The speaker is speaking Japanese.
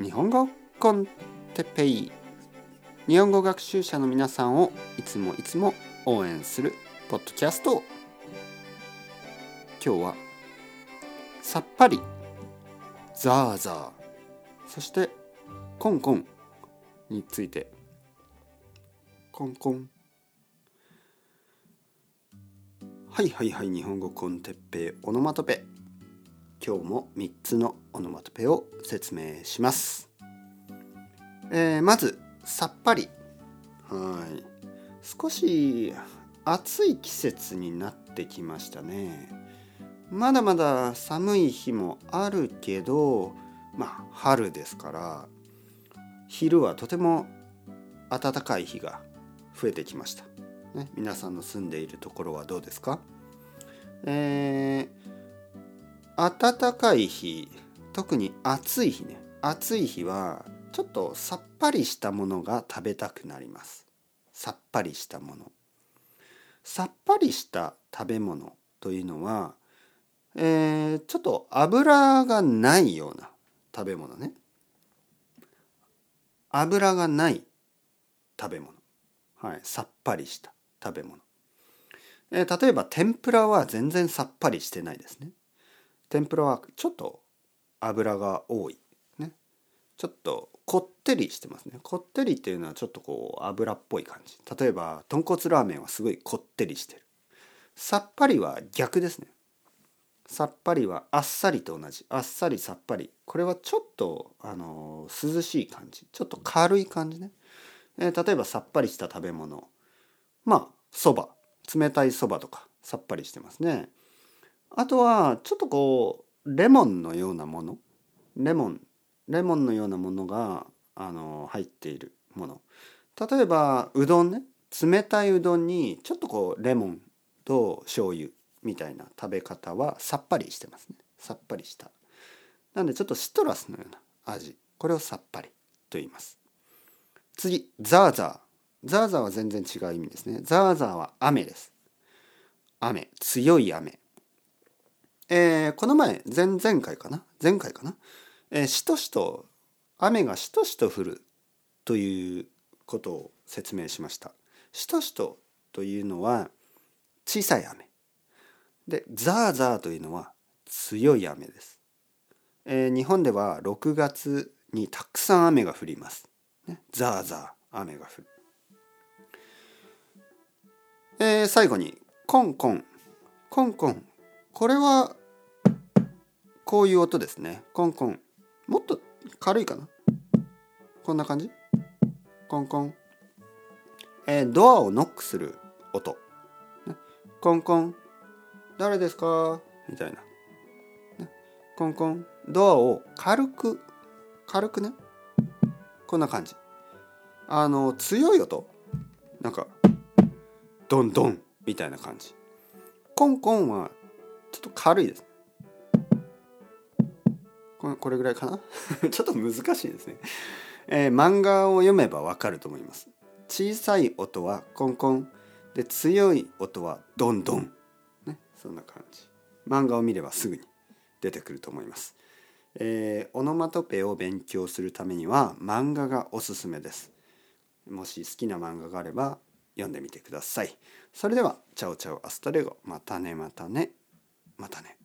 日本語コンテペイ日本語学習者の皆さんをいつもいつも応援するポッドキャスト。今日はさっぱりザーザー。そしてコンコン。についてコンコン。はいはいはい。日本語コンテッペイ。オノマトペ。今日も3つのオノマトペを説明します、えー、まずさっぱり。はい。少し暑い季節になってきましたね。まだまだ寒い日もあるけどまあ春ですから昼はとても暖かい日が増えてきました、ね、皆さんの住んでいるところはどうですか？えー、暖かい日特に暑い日ね。暑い日はちょっとさっぱりしたものが食べたくなります。さっぱりしたもの。さっぱりした食べ物というのは、えー、ちょっと油がないような食べ物ね。油がない食べ物、はい、さっぱりした食べ物、えー、例えば天ぷらは全然さっぱりしてないですね。天ぷらはちょっと油が多いね。ちょっとこってりしてますね。こってりっていうのはちょっとこう油っぽい感じ。例えば豚骨ラーメンはすごいこってりしてる。さっぱりは逆ですね。さっぱりはあっさりと同じ。あっさりさっぱり。これはちょっとあの涼しい感じ。ちょっと軽い感じね、えー、例えばさっぱりした食べ物。まあそば。冷たいそばとかさっぱりしてますね。あとはちょっとこうレモンのようなもの。レモン。レモンのようなものがあの入っているもの。例えばうどんね。冷たいうどんにちょっとこうレモンと醤油みたいな食べ方はさっぱりしてますね。さっぱりした。なんでちょっとシトラスのような味。これをさっぱりと言います。次ザーザー。ザーザーは全然違う意味ですね。ザーザーは雨です。雨。強い雨。えー、この前前々回かな？前回かな、えー、しとしと雨がしとしと降るということを説明しました。しとしとというのは小さい雨。でザーザーというのは強い雨です、えー、日本では6月にたくさん雨が降ります、ね、ザーザー雨が降る、えー、最後にコンコン。コンコン。これはこういう音ですね。コンコン。もっと軽いかな？こんな感じ？コンコン、えー、ドアをノックする音、ね、コンコン。誰ですか？みたいな、ね、コンコン。ドアを軽く軽くね？こんな感じ。あの強い音。なんかドンドンみたいな感じ。コンコンはちょっと軽いです。これぐらいかな？ちょっと難しいですね、えー、漫画を読めばわかると思います。小さい音はコンコン。で強い音はドンドンそんな感じ。漫画を見ればすぐに出てくると思います、えー、オノマトペを勉強するためには漫画がおすすめです。もし好きな漫画があれば読んでみてください。それではチャオチャオアストレゴ。またねまたね。またね。